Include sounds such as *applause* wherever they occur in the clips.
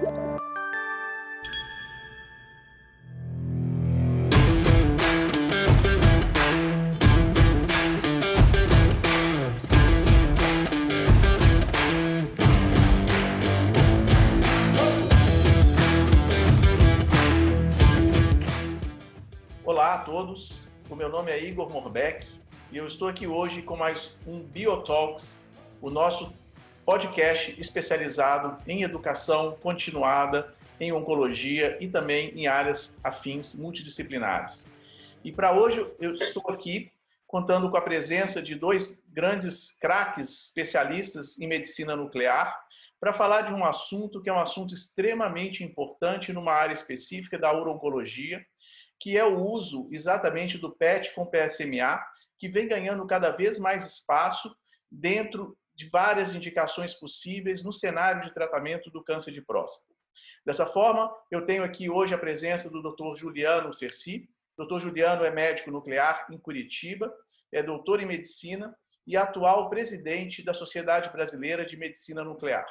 Olá a todos, o meu nome é Igor Morbeck e eu estou aqui hoje com mais um Biotalks, o nosso podcast especializado em educação continuada, em oncologia e também em áreas afins multidisciplinares. E para hoje eu estou aqui contando com a presença de dois grandes craques especialistas em medicina nuclear para falar de um assunto que é um assunto extremamente importante numa área específica da urologia, que é o uso exatamente do PET com PSMA, que vem ganhando cada vez mais espaço dentro de várias indicações possíveis no cenário de tratamento do câncer de próstata. Dessa forma, eu tenho aqui hoje a presença do Dr. Juliano Cerci. Dr. Juliano é médico nuclear em Curitiba, é doutor em medicina e atual presidente da Sociedade Brasileira de Medicina Nuclear.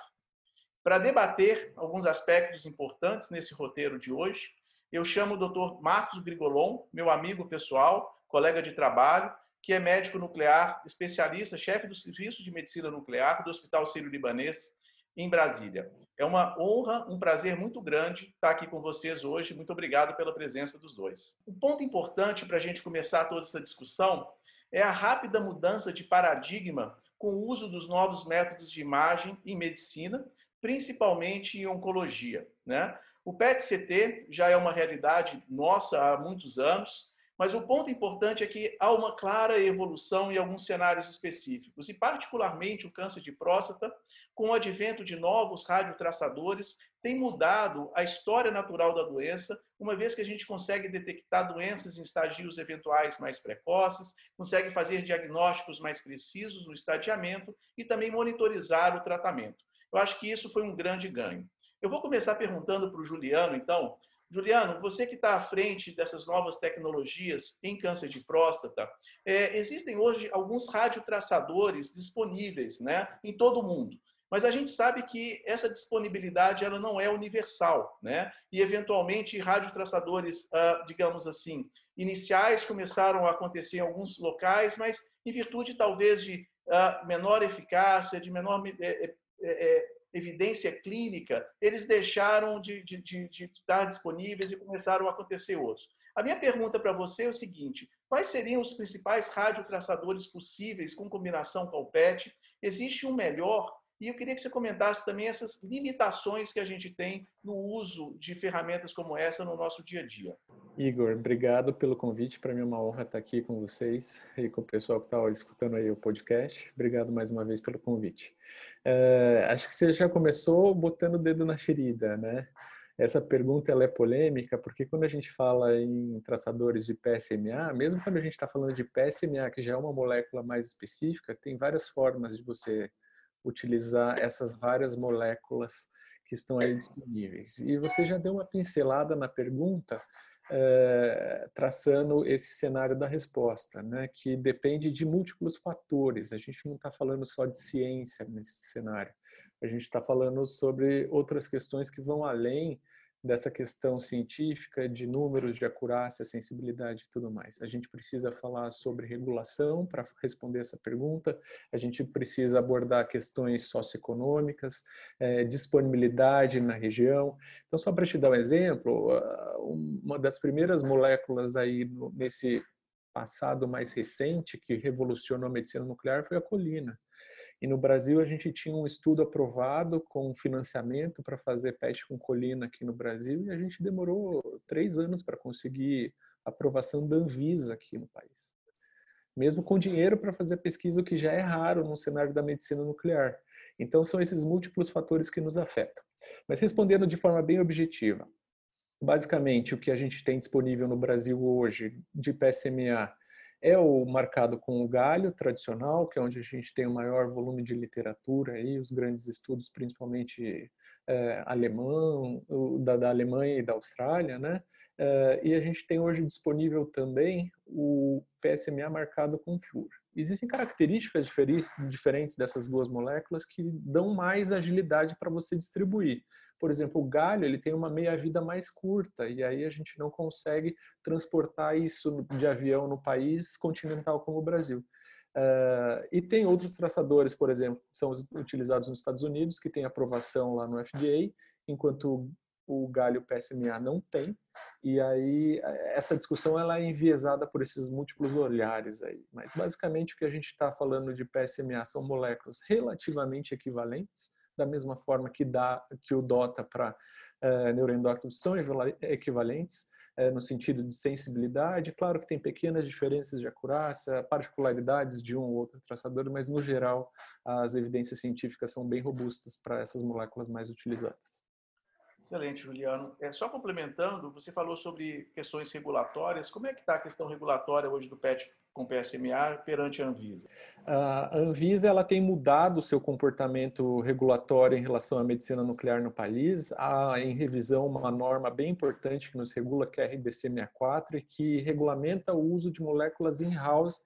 Para debater alguns aspectos importantes nesse roteiro de hoje, eu chamo o Dr. Marcos Grigolon, meu amigo pessoal, colega de trabalho, que é médico nuclear, especialista, chefe do Serviço de Medicina Nuclear do Hospital Sírio-Libanês, em Brasília. É uma honra, um prazer muito grande estar aqui com vocês hoje. Muito obrigado pela presença dos dois. Um ponto importante para a gente começar toda essa discussão é a rápida mudança de paradigma com o uso dos novos métodos de imagem em medicina, principalmente em oncologia. Né? O PET-CT já é uma realidade nossa há muitos anos, mas o ponto importante é que há uma clara evolução em alguns cenários específicos, e particularmente o câncer de próstata, com o advento de novos radiotraçadores, tem mudado a história natural da doença, uma vez que a gente consegue detectar doenças em estadios eventuais mais precoces, consegue fazer diagnósticos mais precisos no estadiamento e também monitorizar o tratamento. Eu acho que isso foi um grande ganho. Eu vou começar perguntando para o Juliano, então, Juliano, você que está à frente dessas novas tecnologias em câncer de próstata, é, existem hoje alguns radiotraçadores disponíveis né, em todo o mundo. Mas a gente sabe que essa disponibilidade ela não é universal, né? E eventualmente radiotraçadores, ah, digamos assim, iniciais começaram a acontecer em alguns locais, mas em virtude talvez de ah, menor eficácia, de menor é, é, é, evidência clínica, eles deixaram de, de, de, de estar disponíveis e começaram a acontecer outros. A minha pergunta para você é o seguinte: quais seriam os principais radiotraçadores possíveis com combinação com o PET? Existe um melhor? E eu queria que você comentasse também essas limitações que a gente tem no uso de ferramentas como essa no nosso dia a dia. Igor, obrigado pelo convite. Para mim é uma honra estar aqui com vocês e com o pessoal que está escutando aí o podcast. Obrigado mais uma vez pelo convite. É, acho que você já começou botando o dedo na ferida, né? Essa pergunta ela é polêmica porque quando a gente fala em traçadores de PSMA, mesmo quando a gente está falando de PSMA, que já é uma molécula mais específica, tem várias formas de você utilizar essas várias moléculas que estão aí disponíveis. E você já deu uma pincelada na pergunta, é, traçando esse cenário da resposta, né, que depende de múltiplos fatores. A gente não está falando só de ciência nesse cenário, a gente está falando sobre outras questões que vão além dessa questão científica de números, de acurácia, sensibilidade e tudo mais. A gente precisa falar sobre regulação para responder essa pergunta, a gente precisa abordar questões socioeconômicas, é, disponibilidade na região. Então, só para te dar um exemplo, uma das primeiras moléculas aí nesse passado mais recente que revolucionou a medicina nuclear foi a colina. E no Brasil a gente tinha um estudo aprovado com financiamento para fazer PET com colina aqui no Brasil e a gente demorou três anos para conseguir aprovação da Anvisa aqui no país. Mesmo com dinheiro para fazer pesquisa, o que já é raro no cenário da medicina nuclear. Então são esses múltiplos fatores que nos afetam. Mas respondendo de forma bem objetiva, basicamente o que a gente tem disponível no Brasil hoje de PSMA é o marcado com o galho tradicional, que é onde a gente tem o maior volume de literatura aí, os grandes estudos, principalmente é, alemão, da, da, Alemanha e da Austrália, né? É, e a gente tem hoje disponível também o PSMA marcado com flúor. Existem características diferentes dessas duas moléculas que dão mais agilidade para você distribuir. Por exemplo, o galho ele tem uma meia-vida mais curta e aí a gente não consegue transportar isso de avião no país continental como o Brasil. Uh, e tem outros traçadores, por exemplo, que são utilizados nos Estados Unidos, que tem aprovação lá no FDA, enquanto o galho PSMA não tem. E aí essa discussão ela é enviesada por esses múltiplos olhares aí. Mas basicamente o que a gente está falando de PSMA são moléculas relativamente equivalentes, da mesma forma que dá que o DOTA para uh, neuroendócrinos são equivalentes é, no sentido de sensibilidade. Claro que tem pequenas diferenças de acurácia, particularidades de um ou outro traçador, mas no geral as evidências científicas são bem robustas para essas moléculas mais utilizadas. Excelente, Juliano. É, só complementando, você falou sobre questões regulatórias. Como é que está a questão regulatória hoje do PET com PSMA perante a Anvisa? A Anvisa ela tem mudado o seu comportamento regulatório em relação à medicina nuclear no país. Há em revisão uma norma bem importante que nos regula, que é a RDC 64, e que regulamenta o uso de moléculas in-house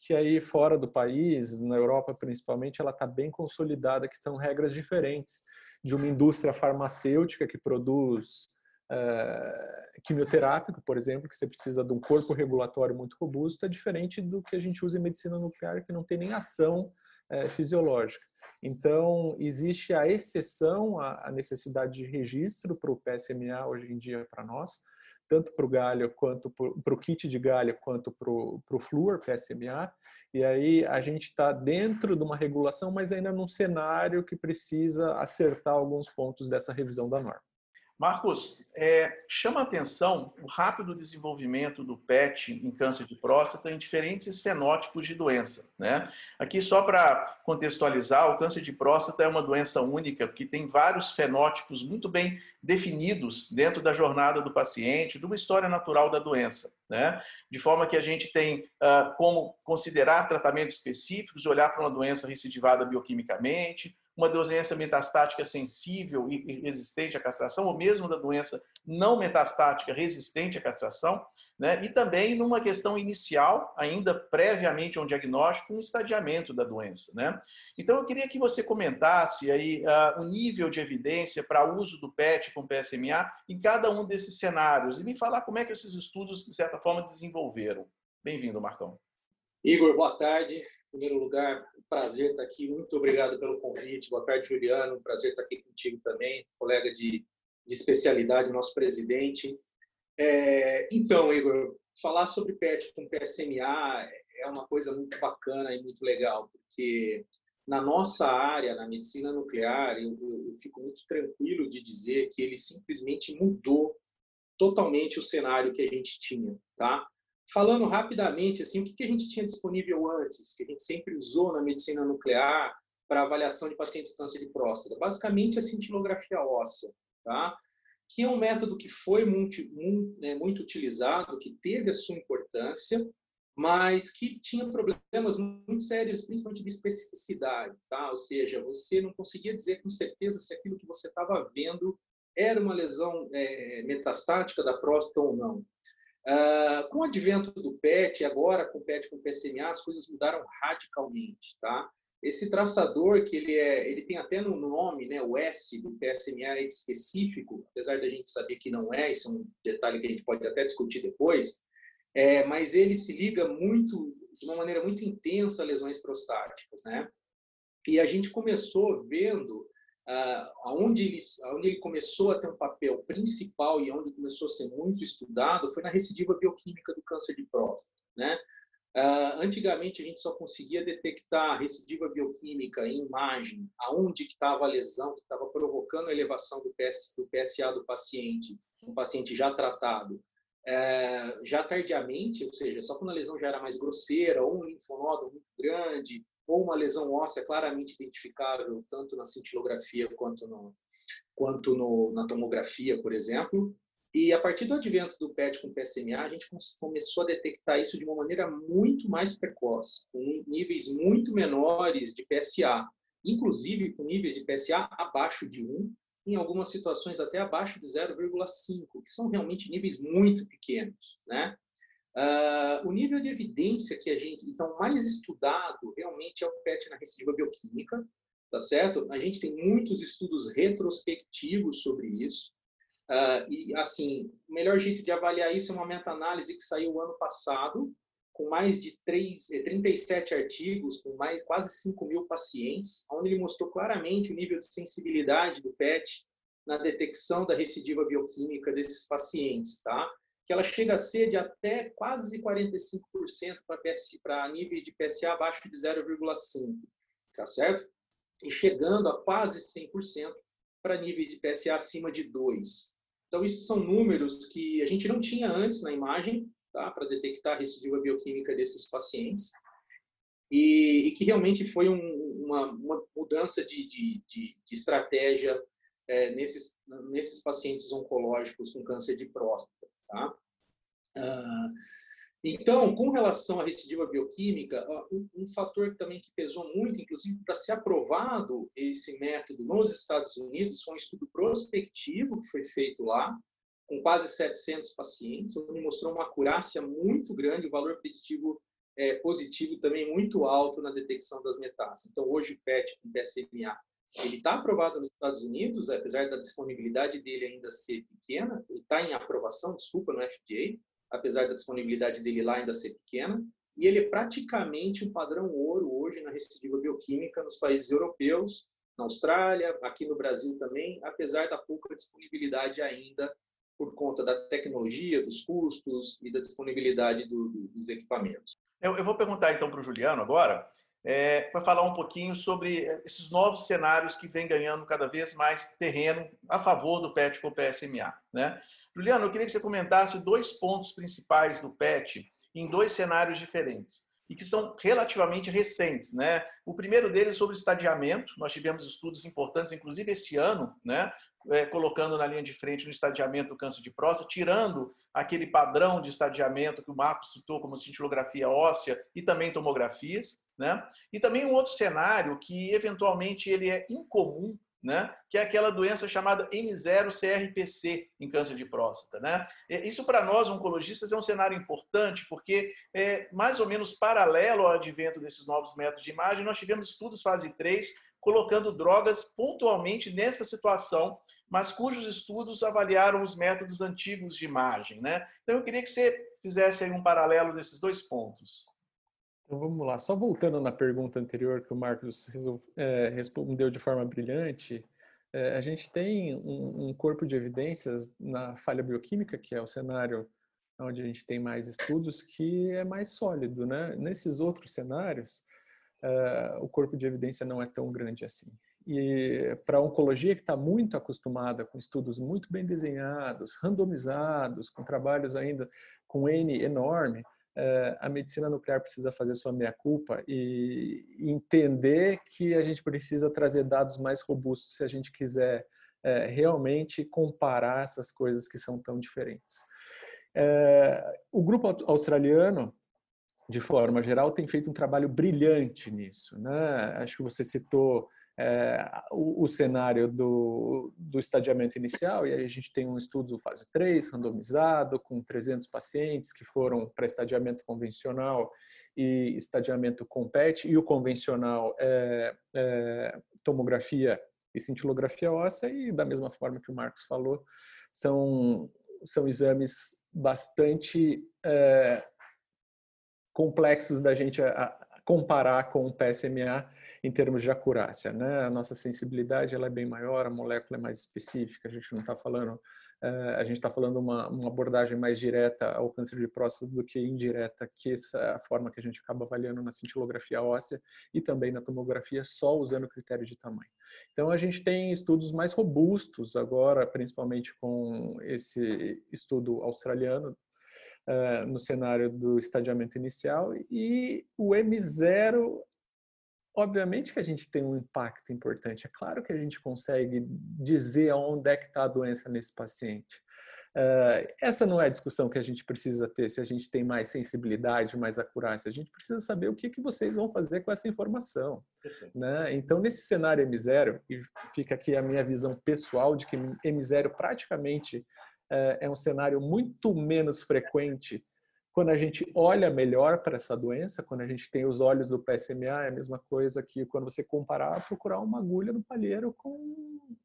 que aí fora do país, na Europa principalmente, ela está bem consolidada, que são regras diferentes de uma indústria farmacêutica que produz uh, quimioterápico, por exemplo, que você precisa de um corpo regulatório muito robusto, é diferente do que a gente usa em medicina nuclear, que não tem nem ação uh, fisiológica. Então, existe a exceção à necessidade de registro para o PSMA hoje em dia para nós, tanto para o galho quanto para o kit de galho quanto para o flúor PSMA. E aí a gente está dentro de uma regulação, mas ainda num cenário que precisa acertar alguns pontos dessa revisão da norma. Marcos, é, chama atenção o rápido desenvolvimento do PET em câncer de próstata em diferentes fenótipos de doença. Né? Aqui, só para contextualizar, o câncer de próstata é uma doença única que tem vários fenótipos muito bem definidos dentro da jornada do paciente, de uma história natural da doença. Né? De forma que a gente tem uh, como considerar tratamentos específicos, olhar para uma doença recidivada bioquimicamente, uma doença metastática sensível e resistente à castração, ou mesmo da doença não metastática resistente à castração, né? e também numa questão inicial, ainda previamente a um diagnóstico, um estadiamento da doença. Né? Então, eu queria que você comentasse aí uh, o nível de evidência para uso do PET com PSMA em cada um desses cenários e me falar como é que esses estudos, de certa forma, desenvolveram. Bem-vindo, Marcão. Igor, boa tarde. Em primeiro lugar, prazer estar aqui. Muito obrigado pelo convite. Boa tarde, Juliano. Prazer estar aqui contigo também, colega de, de especialidade, nosso presidente. É, então, Igor, falar sobre PET com PSMA é uma coisa muito bacana e muito legal, porque na nossa área, na medicina nuclear, eu, eu, eu fico muito tranquilo de dizer que ele simplesmente mudou totalmente o cenário que a gente tinha, tá? Falando rapidamente, assim, o que a gente tinha disponível antes, que a gente sempre usou na medicina nuclear para avaliação de pacientes com câncer de próstata? Basicamente, a cintilografia óssea, tá? que é um método que foi muito, muito, né, muito utilizado, que teve a sua importância, mas que tinha problemas muito sérios, principalmente de especificidade, tá? Ou seja, você não conseguia dizer com certeza se aquilo que você estava vendo era uma lesão é, metastática da próstata ou não. Uh, com o advento do PET, agora com o PET com PSMA, as coisas mudaram radicalmente, tá? Esse traçador, que ele, é, ele tem até no nome, né, o S do PSMA é específico, apesar da gente saber que não é, isso é um detalhe que a gente pode até discutir depois, é, mas ele se liga muito, de uma maneira muito intensa a lesões prostáticas, né? E a gente começou vendo aonde, ele, aonde ele começou a ter um papel principal e onde começou a ser muito estudado foi na recidiva bioquímica do câncer de próstata, né? Uh, antigamente a gente só conseguia detectar recidiva bioquímica em imagem, aonde estava a lesão que estava provocando a elevação do, PS, do PSA do paciente, um paciente já tratado. Uh, já tardiamente, ou seja, só quando a lesão já era mais grosseira, ou um linfonodo muito grande, ou uma lesão óssea claramente identificável tanto na cintilografia quanto, no, quanto no, na tomografia, por exemplo. E a partir do advento do PET com PSMA, a gente começou a detectar isso de uma maneira muito mais precoce, com níveis muito menores de PSA, inclusive com níveis de PSA abaixo de 1, em algumas situações até abaixo de 0,5, que são realmente níveis muito pequenos, né? Uh, o nível de evidência que a gente, então, mais estudado realmente é o PET na recidiva bioquímica, tá certo? A gente tem muitos estudos retrospectivos sobre isso. Uh, e, assim, o melhor jeito de avaliar isso é uma meta-análise que saiu ano passado, com mais de 3, 37 eh, artigos, com mais quase 5 mil pacientes, onde ele mostrou claramente o nível de sensibilidade do PET na detecção da recidiva bioquímica desses pacientes, tá? Que ela chega a ser de até quase 45% para níveis de PSA abaixo de 0,5%, tá certo? E chegando a quase 100% para níveis de PSA acima de 2. Então, isso são números que a gente não tinha antes na imagem, tá? para detectar a recidiva bioquímica desses pacientes, e, e que realmente foi um, uma, uma, mudança de, de, de, de estratégia é, nesses, nesses pacientes oncológicos com câncer de próstata. Tá? Ah, então, com relação à recidiva bioquímica, um, um fator também que pesou muito, inclusive para ser aprovado esse método nos Estados Unidos, foi um estudo prospectivo que foi feito lá, com quase 700 pacientes, onde mostrou uma acurácia muito grande, o valor preditivo é, positivo também muito alto na detecção das metástases. Então, hoje o PET com PSMA ele está aprovado nos Estados Unidos, apesar da disponibilidade dele ainda ser pequena, ele está em aprovação, desculpa, no FDA, apesar da disponibilidade dele lá ainda ser pequena, e ele é praticamente um padrão ouro hoje na recidiva bioquímica nos países europeus, na Austrália, aqui no Brasil também, apesar da pouca disponibilidade ainda por conta da tecnologia, dos custos e da disponibilidade do, do, dos equipamentos. Eu, eu, vou perguntar então para o Juliano agora, é, para falar um pouquinho sobre esses novos cenários que vêm ganhando cada vez mais terreno a favor do PET com o PSMA. Né? Juliano, eu queria que você comentasse dois pontos principais do PET em dois cenários diferentes e que são relativamente recentes, né? O primeiro deles é sobre estadiamento. Nós tivemos estudos importantes, inclusive esse ano, né? É, colocando na linha de frente no estadiamento do câncer de próstata, tirando aquele padrão de estadiamento que o Marcos citou como cintilografia óssea e também tomografias, né? E também um outro cenário que eventualmente ele é incomum né? que é aquela doença chamada M0-CRPC em câncer de próstata. Né? Isso, para nós, oncologistas, é um cenário importante, porque, é, mais ou menos paralelo ao advento desses novos métodos de imagem, nós tivemos estudos fase 3 colocando drogas pontualmente nessa situação, mas cujos estudos avaliaram os métodos antigos de imagem. Né? Então, eu queria que você fizesse um paralelo desses dois pontos. Então vamos lá, só voltando na pergunta anterior que o Marcos é, respondeu de forma brilhante, é, a gente tem um, um, corpo de evidências na falha bioquímica, que é o cenário onde a gente tem mais estudos, que é mais sólido. Né? Nesses outros cenários, é, o corpo de evidência não é tão grande assim. E para a oncologia, que está muito acostumada com estudos muito bem desenhados, randomizados, com trabalhos ainda com N enorme, a medicina nuclear precisa fazer sua meia-culpa e entender que a gente precisa trazer dados mais robustos se a gente quiser é, realmente comparar essas coisas que são tão diferentes. É, o grupo australiano, de forma geral, tem feito um trabalho brilhante nisso. Né? Acho que você citou é, o, o, cenário do, do estadiamento inicial, e aí a gente tem um estudo fase 3, randomizado, com 300 pacientes que foram para estadiamento convencional e estadiamento com PET, e o convencional é, é tomografia e cintilografia óssea, e da mesma forma que o Marcos falou, são, são exames bastante é, complexos da gente a, a comparar com o PSMA, em termos de acurácia. Né? A nossa sensibilidade ela é bem maior, a molécula é mais específica, a gente não está falando, uh, a gente está falando uma, uma abordagem mais direta ao câncer de próstata do que indireta, que é a forma que a gente acaba avaliando na cintilografia óssea e também na tomografia, só usando o critério de tamanho. Então a gente tem estudos mais robustos agora, principalmente com esse estudo australiano, Uh, no cenário do estadiamento inicial e o M0 Obviamente que a gente tem um impacto importante. É claro que a gente consegue dizer onde é que está a doença nesse paciente. Uh, essa não é a discussão que a gente precisa ter se a gente tem mais sensibilidade, mais acurácia. A gente precisa saber o que, que vocês vão fazer com essa informação. Né? Então, nesse cenário M0, e fica aqui a minha visão pessoal de que M0 praticamente uh, é um cenário muito menos frequente Quando a gente olha melhor para essa doença, quando a gente tem os olhos do PSMA, é a mesma coisa que quando você comparar, procurar uma agulha no palheiro com,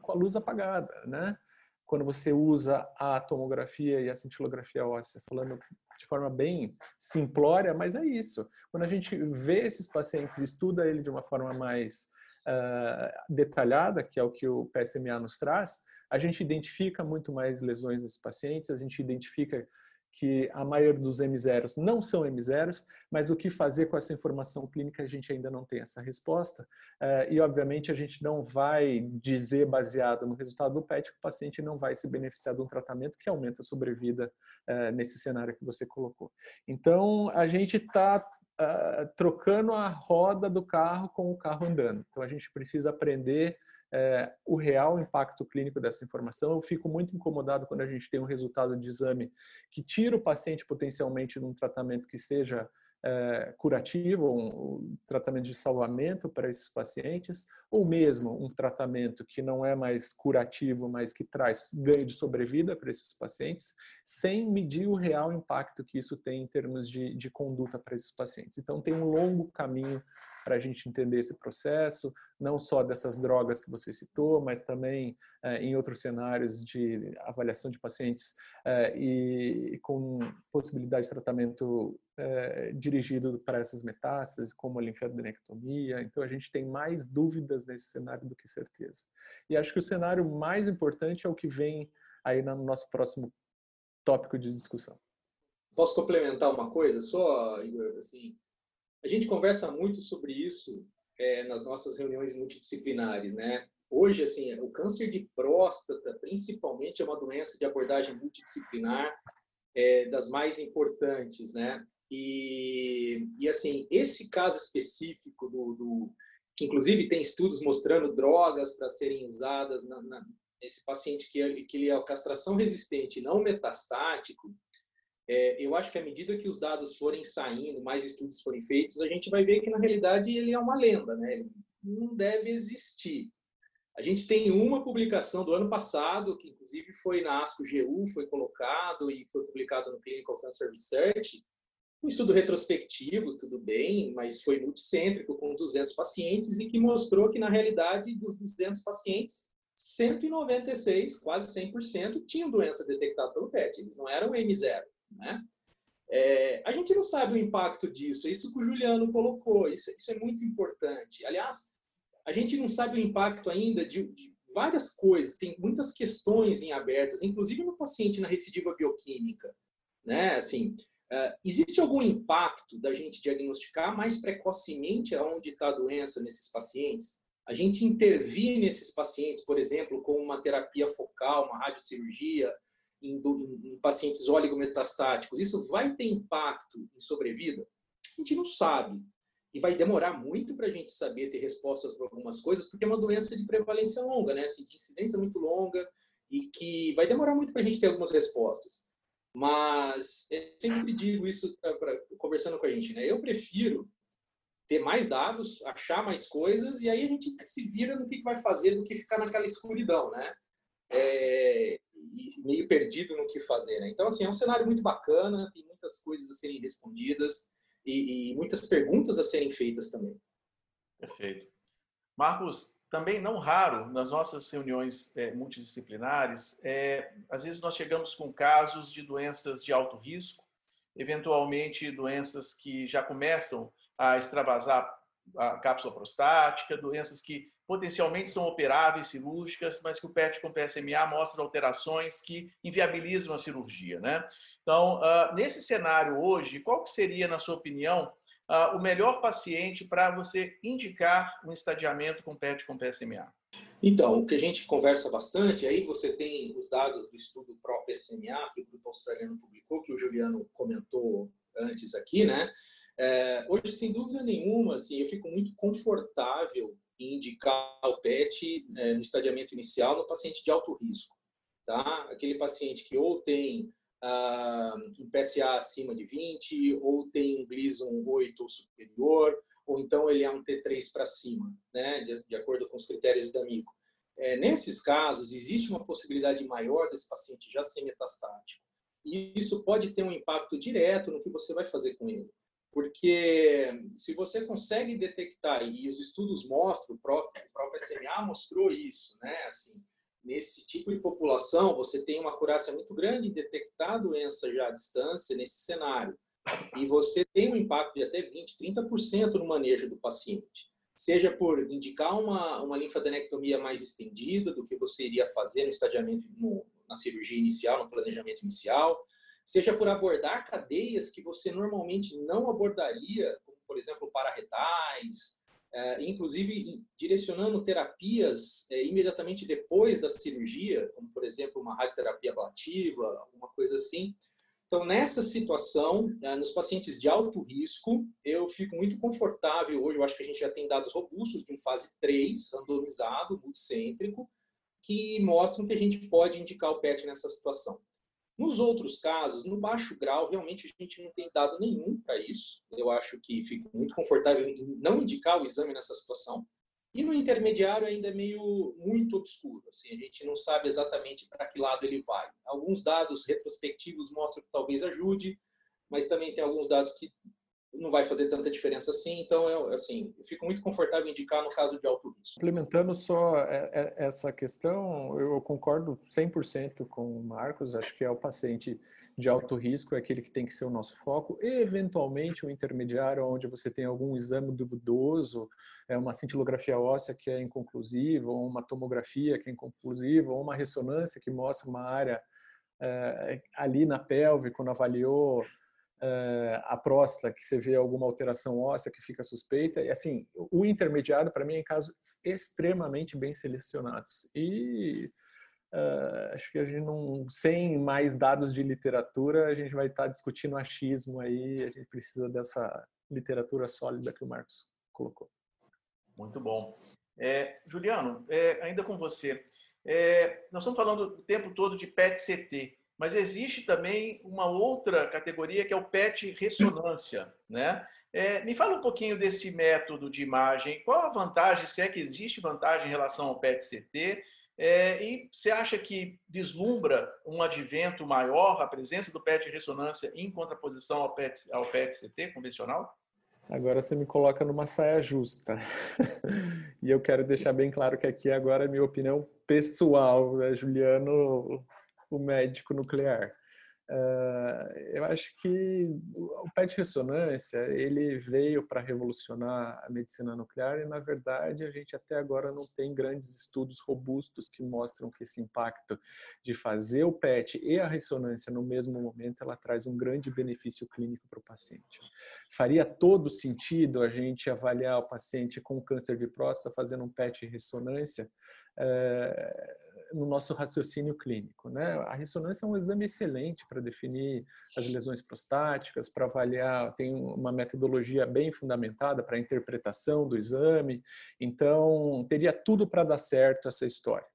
com a luz apagada, né? Quando você usa a tomografia e a cintilografia óssea, falando de forma bem simplória, mas é isso. Quando a gente vê esses pacientes, estuda ele de uma forma mais uh, detalhada, que é o que o PSMA nos traz, a gente identifica muito mais lesões nesses pacientes, a gente identifica que a maioria dos M0 não são M0, mas o que fazer com essa informação clínica a gente ainda não tem essa resposta. Eh, e, obviamente, a gente não vai dizer, baseado no resultado do PET, que o paciente não vai se beneficiar de um tratamento que aumenta a sobrevida eh, nesse cenário que você colocou. Então, a gente está ah, trocando a roda do carro com o carro andando. Então, a gente precisa aprender é, o real impacto clínico dessa informação. Eu fico muito incomodado quando a gente tem um resultado de exame que tira o paciente potencialmente num tratamento que seja é, curativo, um, um, tratamento de salvamento para esses pacientes, ou mesmo um tratamento que não é mais curativo, mas que traz ganho de sobrevida para esses pacientes, sem medir o real impacto que isso tem em termos de, de conduta para esses pacientes. Então, tem um longo caminho para a gente entender esse processo, não só dessas drogas que você citou, mas também é, em outros cenários de avaliação de pacientes é, e com possibilidade de tratamento é, dirigido para essas metástases, como a linfadenectomia. Então, a gente tem mais dúvidas nesse cenário do que certeza. E acho que o cenário mais importante é o que vem aí no nosso próximo tópico de discussão. Posso complementar uma coisa só, Igor? Assim, a gente conversa muito sobre isso é, nas nossas reuniões multidisciplinares, né? Hoje, assim, o câncer de próstata, principalmente, é uma doença de abordagem multidisciplinar é, das mais importantes, né? E, e, assim, esse caso específico do, do que inclusive tem estudos mostrando drogas para serem usadas na, na, nesse paciente que, que ele é castração resistente, não metastático, é, eu acho que à medida que os dados forem saindo, mais estudos forem feitos, a gente vai ver que na realidade ele é uma lenda, né? Ele não deve existir. A gente tem uma publicação do ano passado, que inclusive foi na ASCO-GU, foi colocado e foi publicado no Clinical Cancer Research, um estudo retrospectivo, tudo bem, mas foi multicêntrico, com 200 pacientes, e que mostrou que, na realidade, dos 200 pacientes, 196, quase 100%, tinham doença detectada pelo PET, eles não eram M0. Né? É, a gente não sabe o impacto disso, é isso que o Juliano colocou, isso, isso é muito importante. Aliás, a gente não sabe o impacto ainda de, de várias coisas, tem muitas questões em abertas, inclusive no paciente na recidiva bioquímica. Né? Assim, uh, existe algum impacto da gente diagnosticar mais precocemente aonde está a doença nesses pacientes? A gente intervir nesses pacientes, por exemplo, com uma terapia focal, uma radiocirurgia, em, em pacientes oligometastáticos, isso vai ter impacto em sobrevida? A gente não sabe. E vai demorar muito para a gente saber ter respostas para algumas coisas, porque é uma doença de prevalência longa, né? Assim, de incidência muito longa e que vai demorar muito para a gente ter algumas respostas. Mas eu sempre digo isso pra, pra, conversando com a gente, né? Eu prefiro ter mais dados, achar mais coisas e aí a gente se vira no que vai fazer do que ficar naquela escuridão, né? É, meio perdido no que fazer. Né? Então, assim, é um cenário muito bacana, tem muitas coisas a serem respondidas e, e muitas perguntas a serem feitas também. Perfeito. Marcos, também não raro nas nossas reuniões é, multidisciplinares, é, às vezes nós chegamos com casos de doenças de alto risco, eventualmente doenças que já começam a extravasar a cápsula prostática, doenças que potencialmente são operáveis, cirúrgicas, mas que o PET com PSMA mostra alterações que inviabilizam a cirurgia. Né? Então, uh, nesse cenário hoje, qual que seria, na sua opinião, uh, o melhor paciente para você indicar um estadiamento com PET com PSMA? Então, o que a gente conversa bastante, aí você tem os dados do estudo PRO-PSMA, que o grupo australiano publicou, que o Juliano comentou antes aqui, né? É, hoje, sem dúvida nenhuma, assim, eu fico muito confortável indicar o PET é, no estadiamento inicial no paciente de alto risco. Tá? Aquele paciente que ou tem ah, um PSA acima de 20, ou tem um Gleason 8 ou superior, ou então ele é um T3 para cima, né? de, de, acordo com os critérios da MICO. É, nesses casos, existe uma possibilidade maior desse paciente já ser metastático. E isso pode ter um impacto direto no que você vai fazer com ele. Porque se você consegue detectar, e os estudos mostram, o próprio, o próprio SMA mostrou isso, né? Assim, nesse tipo de população, você tem uma acurácia muito grande em detectar a doença já à distância nesse cenário. E você tem um impacto de até 20%, 30% no manejo do paciente. Seja por indicar uma, uma linfadenectomia mais estendida do que você iria fazer no estadiamento, no, na cirurgia inicial, no planejamento inicial, seja por abordar cadeias que você normalmente não abordaria, como, por exemplo, pararetais, é, inclusive direcionando terapias é, imediatamente depois da cirurgia, como, por exemplo, uma radioterapia ablativa, alguma coisa assim. Então, nessa situação, é, nos pacientes de alto risco, eu fico muito confortável hoje, eu acho que a gente já tem dados robustos de um fase 3, randomizado, multicêntrico, que mostram que a gente pode indicar o PET nessa situação. Nos outros casos, no baixo grau, realmente a gente não tem dado nenhum para isso. Eu acho que fico muito confortável em não indicar o exame nessa situação. E no intermediário ainda é meio muito obscuro, assim, a gente não sabe exatamente para que lado ele vai. Alguns dados retrospectivos mostram que talvez ajude, mas também tem alguns dados que não vai fazer tanta diferença assim. Então, eu, assim, eu fico muito confortável em indicar no caso de alto risco. Complementando só é, é, essa questão, eu concordo 100% com o Marcos. Acho que é o paciente de alto risco, é aquele que tem que ser o nosso foco. E, eventualmente, o intermediário, onde você tem algum exame duvidoso, é uma cintilografia óssea que é inconclusiva, ou uma tomografia que é inconclusiva, ou uma ressonância que mostra uma área é, ali na pelve, quando avaliou a próstata, que você vê alguma alteração óssea que fica suspeita. E assim, o intermediário, para mim, é em casos extremamente bem selecionados. E uh, acho que a gente não, sem mais dados de literatura, a gente vai estar tá discutindo achismo aí. A gente precisa dessa literatura sólida que o Marcos colocou. Muito bom. É, Juliano, é, ainda com você. É, nós estamos falando o tempo todo de PET-CT. Mas existe também uma outra categoria que é o PET ressonância, né? É, me fala um pouquinho desse método de imagem. Qual a vantagem, se é que existe vantagem em relação ao PET-CT? É, e você acha que vislumbra um advento maior, a presença do PET ressonância em contraposição ao PET, ao PET-CT convencional? Agora você me coloca numa saia justa. *laughs* e eu quero deixar bem claro que aqui agora é minha opinião pessoal, né? Juliano o médico nuclear. Uh, eu acho que o PET ressonância ele veio para revolucionar a medicina nuclear e na verdade a gente até agora não tem grandes estudos robustos que mostram que esse impacto de fazer o PET e a ressonância no mesmo momento ela traz um grande benefício clínico para o paciente. Faria todo sentido a gente avaliar o paciente com câncer de próstata fazendo um PET ressonância uh, no nosso raciocínio clínico. Né? A ressonância é um exame excelente para definir as lesões prostáticas, para avaliar, tem uma metodologia bem fundamentada para a interpretação do exame, então teria tudo para dar certo essa história.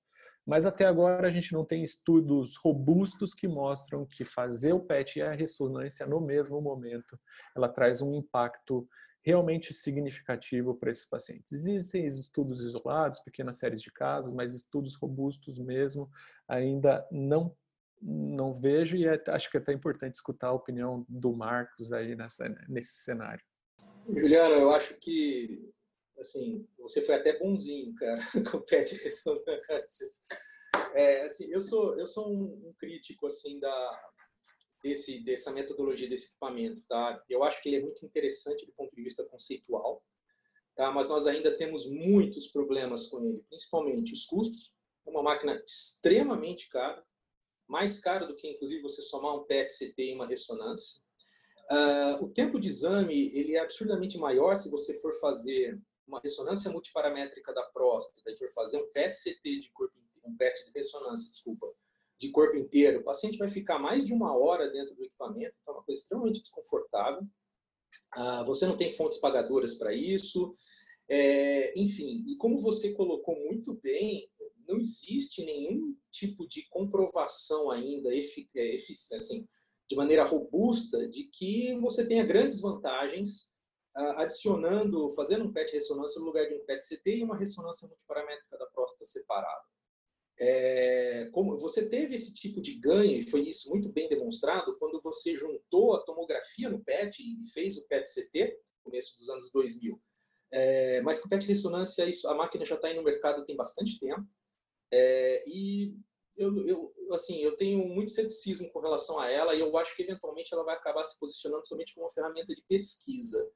Mas até agora a gente não tem estudos robustos que mostram que fazer o PET e a ressonância no mesmo momento, ela traz um impacto realmente significativo para esses pacientes. Existem estudos isolados, pequenas séries de casos, mas estudos robustos mesmo ainda não não vejo e é, acho que é até importante escutar a opinião do Marcos aí nessa, nesse cenário. Juliana, eu acho que assim você foi até bonzinho, cara, *laughs* com PET ressonância. É, assim, eu sou eu sou um, um crítico assim da desse, dessa metodologia desse equipamento, tá? Eu acho que ele é muito interessante do ponto de vista conceitual, tá? Mas nós ainda temos muitos problemas com ele, principalmente os custos. É uma máquina extremamente cara, mais cara do que inclusive você somar um PET-CT e uma ressonância. Uh, o tempo de exame ele é absurdamente maior se você for fazer uma ressonância multiparamétrica da próstata, e for fazer um PET-CT de corpo, um PET de ressonância, desculpa, de corpo inteiro. O paciente vai ficar mais de uma hora dentro do equipamento, então é uma coisa extremamente desconfortável. Ah, você não tem fontes pagadoras para isso. É, enfim, e como você colocou muito bem, não existe nenhum tipo de comprovação ainda é, assim, de maneira robusta de que você tenha grandes vantagens ah, adicionando, fazendo um PET ressonância no lugar de um PET CT e uma ressonância multiparamétrica da próstata separada. É, como você teve esse tipo de ganho, e foi isso muito bem demonstrado, quando você juntou a tomografia no PET e fez o PET-CT, começo dos anos 2000. É, mas com PET-ressonância, isso, a máquina já está aí no mercado tem bastante tempo. É, e eu, eu, assim, eu tenho muito ceticismo com relação a ela e eu acho que eventualmente ela vai acabar se posicionando somente como uma ferramenta de pesquisa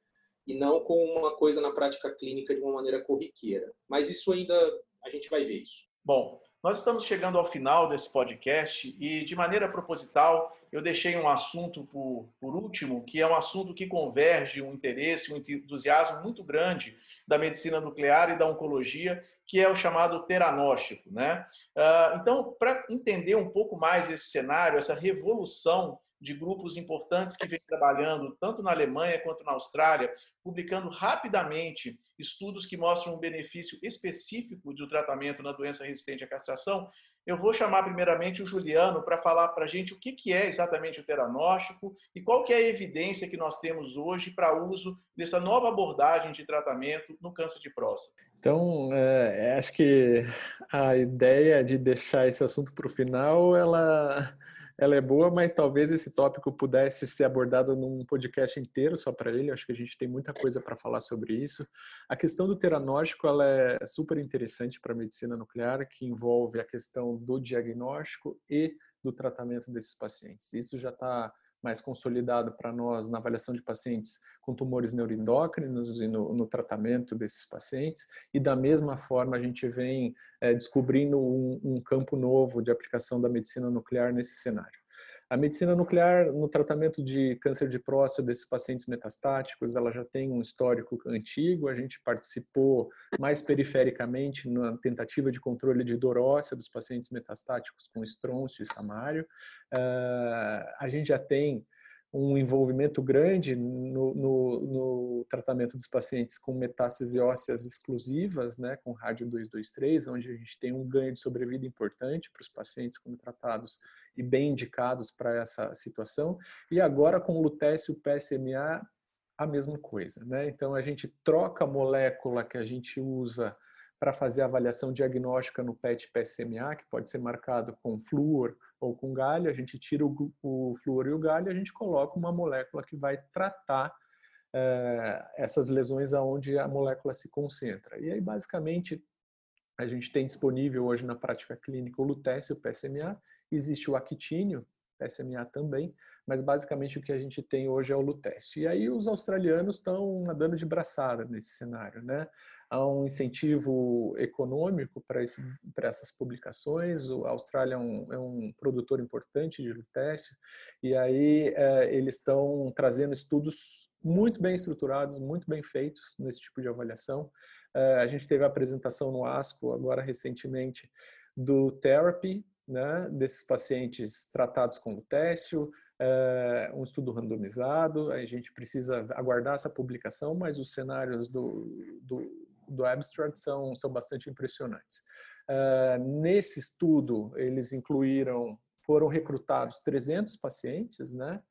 e não como uma coisa na prática clínica de uma maneira corriqueira. Mas isso ainda a gente vai ver isso. Bom, nós estamos chegando ao final desse podcast e, de maneira proposital, eu deixei um assunto por, por último, que é um assunto que converge um interesse, um entusiasmo muito grande da medicina nuclear e da oncologia, que é o chamado teranóstico. Né? Ah, então, para entender um pouco mais esse cenário, essa revolução de grupos importantes que vêm trabalhando tanto na Alemanha quanto na Austrália, publicando rapidamente estudos que mostram um benefício específico do tratamento na doença resistente à castração. Eu vou chamar primeiramente o Juliano para falar para a gente o que, que é exatamente o teranóstico e qual que é a evidência que nós temos hoje para uso dessa nova abordagem de tratamento no câncer de próstata. Então, é, acho que a ideia de deixar esse assunto para o final, ela ela é boa, mas talvez esse tópico pudesse ser abordado num podcast inteiro só para ele. Acho que a gente tem muita coisa para falar sobre isso. A questão do teranóstico ela é super interessante para a medicina nuclear, que envolve a questão do diagnóstico e do tratamento desses pacientes. Isso já está mais consolidado para nós na avaliação de pacientes com tumores neuroendócrinos e no, no, tratamento desses pacientes. E da mesma forma a gente vem é, descobrindo um, um campo novo de aplicação da medicina nuclear nesse cenário. A medicina nuclear no tratamento de câncer de próstata desses pacientes metastáticos, ela já tem um histórico antigo. A gente participou mais perifericamente na tentativa de controle de dor óssea dos pacientes metastáticos com estrôncio e samário. Uh, a gente já tem um envolvimento grande no, no, no, tratamento dos pacientes com metástase ósseas exclusivas, né, com rádio 223, onde a gente tem um ganho de sobrevida importante para os pacientes como tratados e bem indicados para essa situação. E agora com o lutécio PSMA, a mesma coisa. Né? Então a gente troca a molécula que a gente usa para fazer a avaliação diagnóstica no PET PSMA, que pode ser marcado com flúor ou com galho, a gente tira o, o flúor e o galho a gente coloca uma molécula que vai tratar eh, essas lesões aonde a molécula se concentra. E aí, basicamente, a gente tem disponível hoje na prática clínica o lutécio, o PSMA, existe o actínio, PSMA também, mas basicamente o que a gente tem hoje é o lutécio. E aí os australianos estão nadando de braçada nesse cenário, né? Há um incentivo econômico para, essas publicações. A Austrália é um, é um produtor importante de lutécio e aí é, eles estão trazendo estudos muito bem estruturados, muito bem feitos nesse tipo de avaliação. É, a gente teve a apresentação no ASCO agora recentemente do Therapy, né, desses pacientes tratados com lutécio, é, um estudo randomizado, a gente precisa aguardar essa publicação, mas os cenários do, do do abstract são, são bastante impressionantes. Uh, nesse estudo, eles incluíram, foram recrutados 300 pacientes, né?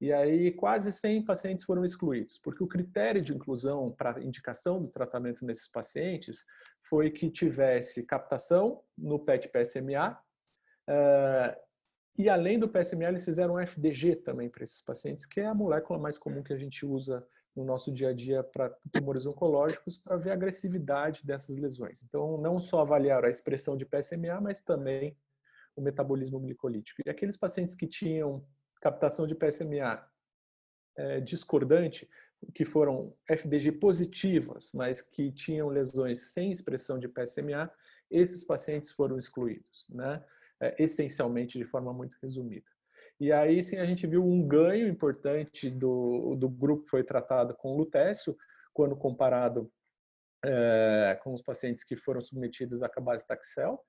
E aí quase 100 pacientes foram excluídos, porque o critério de inclusão para indicação do tratamento nesses pacientes foi que tivesse captação no PET-PSMA, uh, e além do PSMA, eles fizeram FDG também para esses pacientes, que é a molécula mais comum que a gente usa no nosso dia a dia para tumores oncológicos para ver a agressividade dessas lesões. Então, não só avaliar a expressão de PSMA, mas também o metabolismo glicolítico. E aqueles pacientes que tinham captação de PSMA é, discordante, que foram FDG positivas, mas que tinham lesões sem expressão de PSMA, esses pacientes foram excluídos, né? É, essencialmente de forma muito resumida. E aí sim a gente viu um ganho importante do, do grupo que foi tratado com lutécio, quando comparado é, com os pacientes que foram submetidos a cabazitaxel.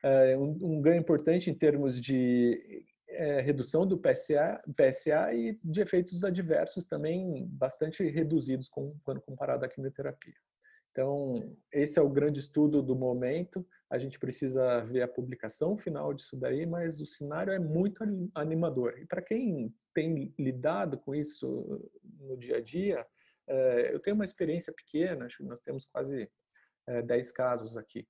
É, um, um, ganho importante em termos de é, redução do PSA, PSA e de efeitos adversos também bastante reduzidos com, quando comparado à quimioterapia. Então, esse é o grande estudo do momento a gente precisa ver a publicação final disso daí, mas o cenário é muito animador. E para quem tem lidado com isso no dia a dia, eh, eu tenho uma experiência pequena, acho que nós temos quase 10 eh, casos aqui.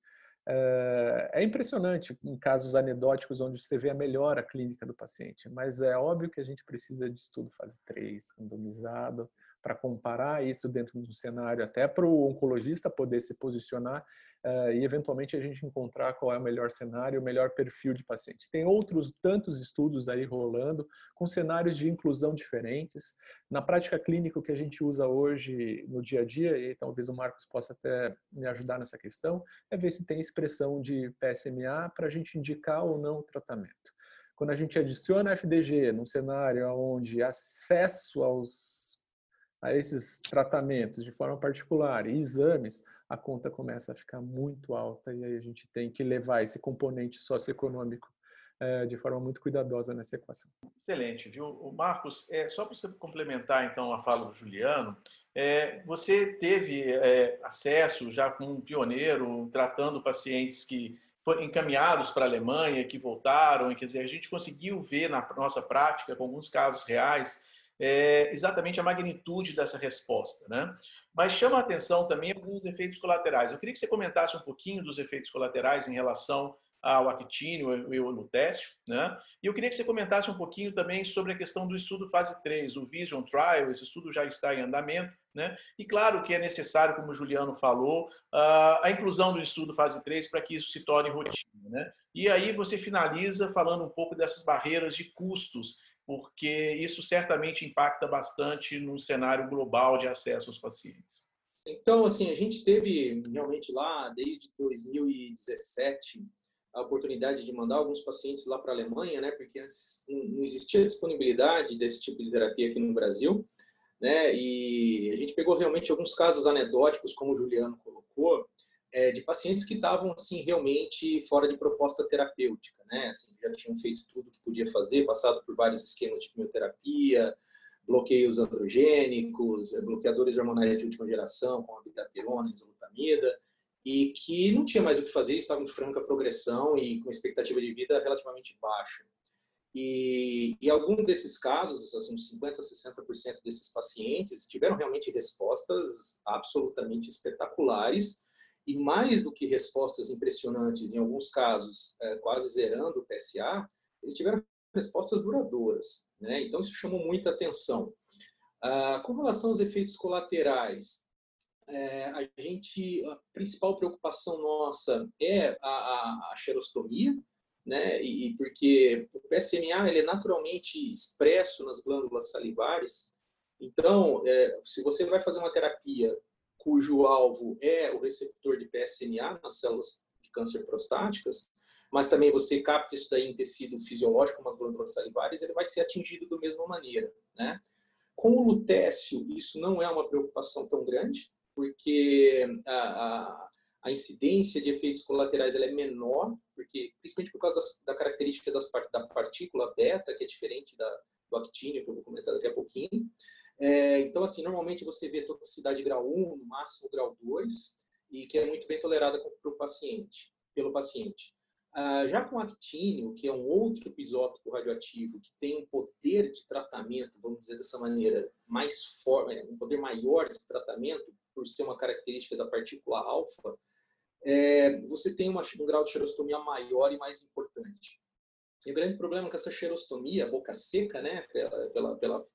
É, é impressionante em casos anedóticos onde você vê a melhora clínica do paciente, mas é óbvio que a gente precisa de estudo fase 3, randomizado, para comparar isso dentro de um cenário, até para o oncologista poder se posicionar uh, e eventualmente a gente encontrar qual é o melhor cenário, o melhor perfil de paciente. Tem outros tantos estudos aí rolando com cenários de inclusão diferentes. Na prática clínica, o que a gente usa hoje no dia a dia, e talvez o Marcos possa até me ajudar nessa questão, é ver se tem expressão de PSMA para a gente indicar ou não o tratamento quando a gente adiciona FDG num cenário onde acesso aos a esses tratamentos de forma particular e exames, a conta começa a ficar muito alta e aí a gente tem que levar esse componente socioeconômico é, de forma muito cuidadosa nessa equação. Excelente, viu? O Marcos, é, só para você complementar então a fala do Juliano, é, você teve é, acesso já com um pioneiro tratando pacientes que foram encaminhados para a Alemanha, que voltaram, e quer dizer, a gente conseguiu ver na nossa prática, com alguns casos reais, é, exatamente a magnitude dessa resposta. Né? Mas chama a atenção também alguns efeitos colaterais. Eu queria que você comentasse um pouquinho dos efeitos colaterais em relação ao actínio e ao lutécio, né? E eu queria que você comentasse um pouquinho também sobre a questão do estudo fase 3, o Vision Trial, esse estudo já está em andamento, né? E claro que é necessário, como o Juliano falou, a inclusão do estudo fase 3 para que isso se torne rotina, né? E aí você finaliza falando um pouco dessas barreiras de custos porque isso certamente impacta bastante no cenário global de acesso aos pacientes. Então, assim, a gente teve realmente lá, desde 2017, a oportunidade de mandar alguns pacientes lá para a Alemanha, né, porque antes não existia disponibilidade desse tipo de terapia aqui no Brasil, né, e a gente pegou realmente alguns casos anedóticos, como o Juliano colocou, é, de pacientes que estavam assim realmente fora de proposta terapêutica, né? Assim, já tinham feito tudo que podia fazer, passado por vários esquemas de quimioterapia, bloqueios androgênicos, é, bloqueadores hormonais de última geração, como a bidaterona, isolutamida, e que não tinha mais o que fazer, estavam em franca progressão e com expectativa de vida relativamente baixa. E, e alguns desses casos, assim, 50%, 60% desses pacientes tiveram realmente respostas absolutamente espetaculares, e mais do que respostas impressionantes, em alguns casos é, quase zerando o PSA, eles tiveram respostas duradouras. Né? Então, isso chamou muita atenção. Ah, com relação aos efeitos colaterais, é, a gente, a principal preocupação nossa é a, a, a xerostomia, né? E, porque o PSMA ele é naturalmente expresso nas glândulas salivares. Então, é, se você vai fazer uma terapia cujo alvo é o receptor de PSMA nas células de câncer prostáticas, mas também você capta isso daí em tecido fisiológico, como as glândulas salivares, ele vai ser atingido da mesma maneira, né? Com o lutécio, isso não é uma preocupação tão grande, porque a, a, a incidência de efeitos colaterais é menor, porque principalmente por causa das, da característica das, da partícula beta, que é diferente da, do actínio, que eu vou comentar daqui a pouquinho. É, então, assim, normalmente você vê toxicidade grau 1, no máximo grau 2, e que é muito bem tolerada pelo paciente, pelo paciente. Ah, já com actínio, que é um outro isótopo radioativo que tem um poder de tratamento, vamos dizer dessa maneira, mais forte, é, um poder maior de tratamento, por ser uma característica da partícula alfa, é, você tem uma, um grau de xerostomia maior e mais importante. E o grande problema com essa xerostomia, boca seca, né, pela, pela, pela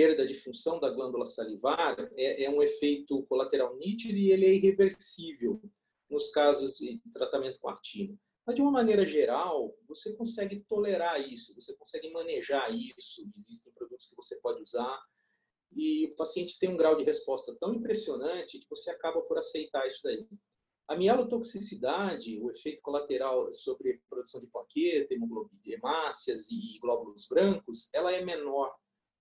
perda de função da glândula salivar é, é um efeito colateral nítido e ele é irreversível nos casos de tratamento com actina. Mas, de uma maneira geral, você consegue tolerar isso, você consegue manejar isso, existem produtos que você pode usar, e o paciente tem um grau de resposta tão impressionante que você acaba por aceitar isso daí. A mielotoxicidade, o efeito colateral sobre produção de plaqueta, hemácias e glóbulos brancos, ela é menor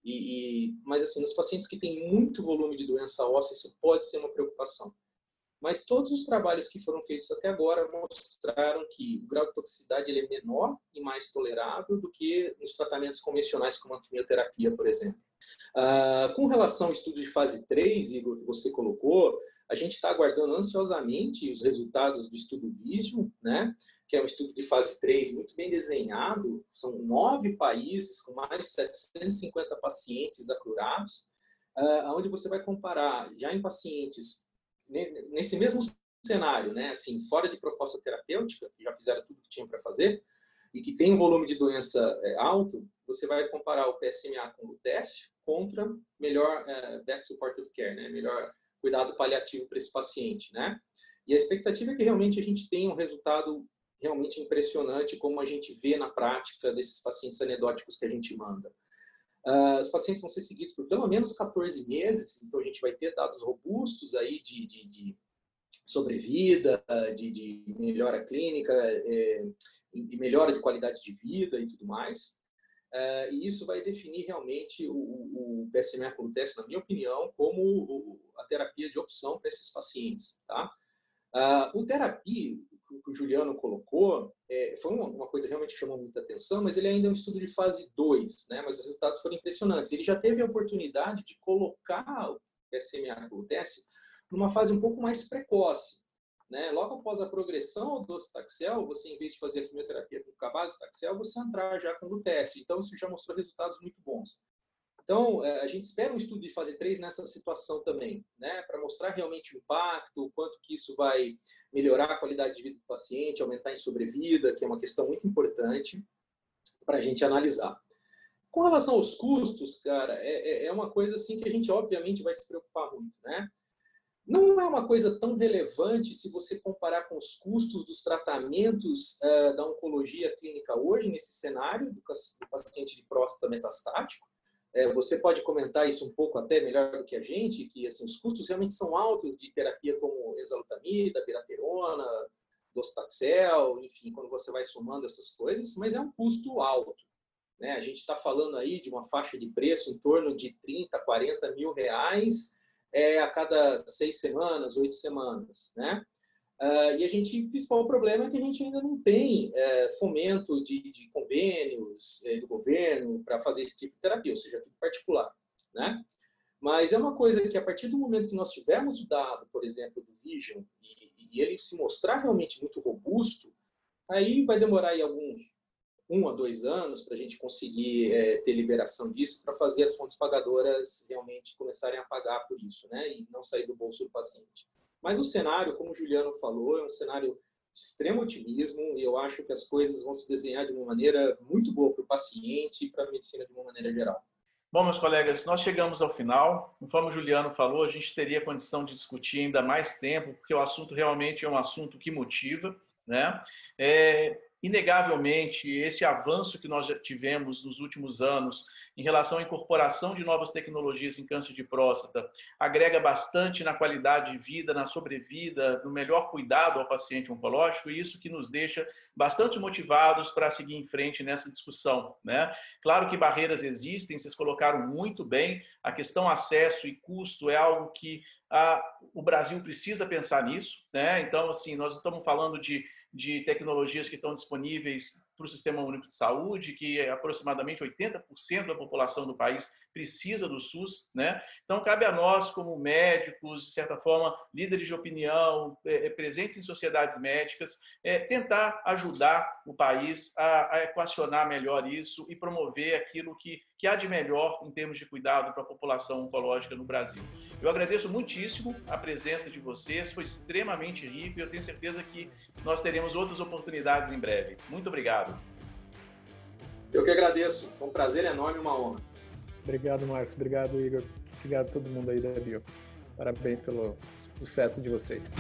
e, e, mas assim, nos pacientes que têm muito volume de doença óssea, isso pode ser uma preocupação. Mas todos os trabalhos que foram feitos até agora mostraram que o grau de toxicidade ele é menor e mais tolerável do que nos tratamentos convencionais como a quimioterapia, por exemplo. Ah, com relação ao estudo de fase 3, Igor, que você colocou, a gente está aguardando ansiosamente os resultados do estudo Vision, né? que é um estudo de fase 3 muito bem desenhado, são nove países com mais de 750 pacientes acurados, uh, onde você vai comparar já em pacientes nesse mesmo cenário, né, assim, fora de proposta terapêutica, que já fizeram tudo que tinham para fazer, e que tem um volume de doença é, alto, você vai comparar o PSMA com o lutécio contra melhor best supportive care, né, melhor cuidado paliativo para esse paciente, né? E a expectativa é que realmente a gente tenha um resultado realmente impressionante, como a gente vê na prática desses pacientes anedóticos que a gente manda. Uh, os pacientes vão ser seguidos por pelo menos 14 meses, então a gente vai ter dados robustos aí de, de, de sobrevida, de, de, melhora clínica, é, de melhora de qualidade de vida e tudo mais. Uh, e isso vai definir realmente o, o PSMA com teste, na minha opinião, como a terapia de opção para esses pacientes. Tá? Uh, o terapia, que o Juliano colocou, é, foi uma, uma, coisa realmente que chamou muita atenção, mas ele ainda é um estudo de fase 2, né? mas os resultados foram impressionantes. Ele já teve a oportunidade de colocar o SMA glutesse numa fase um pouco mais precoce. Né? Logo após a progressão ao docetaxel, você, em vez de fazer a quimioterapia com cabazitaxel, você entrar já com glutesse. Então, isso já mostrou resultados muito bons. Então, é, a gente espera um estudo de fase 3 nessa situação também, né, para mostrar realmente o impacto, o quanto que isso vai melhorar a qualidade de vida do paciente, aumentar em sobrevida, que é uma questão muito importante para a gente analisar. Com relação aos custos, cara, é, é, é uma coisa assim que a gente obviamente vai se preocupar muito, né? Não é uma coisa tão relevante se você comparar com os custos dos tratamentos uh, da oncologia clínica hoje, nesse cenário do paciente de próstata metastático, é, você pode comentar isso um pouco até melhor do que a gente, que assim, os custos realmente são altos de terapia como exalutamida, piraterona, docetaxel, enfim, quando você vai somando essas coisas, mas é um custo alto. Né? A gente está falando aí de uma faixa de preço em torno de 30, 40 mil reais é, a cada seis semanas, oito semanas, né? Uh, e a gente, o principal problema é que a gente ainda não tem é, fomento de, de convênios é, do governo para fazer esse tipo de terapia, ou seja, tudo particular, né? Mas é uma coisa que a partir do momento que nós tivermos o dado, por exemplo, do Vision, e, e ele se mostrar realmente muito robusto, aí vai demorar aí alguns um a dois anos para a gente conseguir é, ter liberação disso, para fazer as fontes pagadoras realmente começarem a pagar por isso, né? E não sair do bolso do paciente. Mas o cenário, como o Juliano falou, é um cenário de extremo otimismo e eu acho que as coisas vão se desenhar de uma maneira muito boa para o paciente e para a medicina de uma maneira geral. Bom, meus colegas, nós chegamos ao final. Conforme o Juliano falou, a gente teria condição de discutir ainda mais tempo, porque o assunto realmente é um assunto que motiva. Né? É, inegavelmente, esse avanço que nós tivemos nos últimos anos em relação à incorporação de novas tecnologias em câncer de próstata agrega bastante na qualidade de vida, na sobrevida, no melhor cuidado ao paciente oncológico, e isso que nos deixa bastante motivados para seguir em frente nessa discussão. Né? Claro que barreiras existem, vocês colocaram muito bem, a questão acesso e custo é algo que ah, o Brasil precisa pensar nisso, né? Então, assim, nós estamos falando de de tecnologias que estão disponíveis para o Sistema Único de Saúde, que é aproximadamente 80% da população do país precisa do SUS, né? Então cabe a nós, como médicos, de certa forma, líderes de opinião, é, é, presentes em sociedades médicas, é, tentar ajudar o país a, a, equacionar melhor isso e promover aquilo que, que há de melhor em termos de cuidado para a população oncológica no Brasil. Eu agradeço muitíssimo a presença de vocês, foi extremamente rico e eu tenho certeza que nós teremos outras oportunidades em breve. Muito obrigado. Eu que agradeço, foi um prazer enorme e uma honra. Obrigado, Marcos. Obrigado, Igor. Obrigado a todo mundo aí da Bio. Parabéns pelo sucesso de vocês.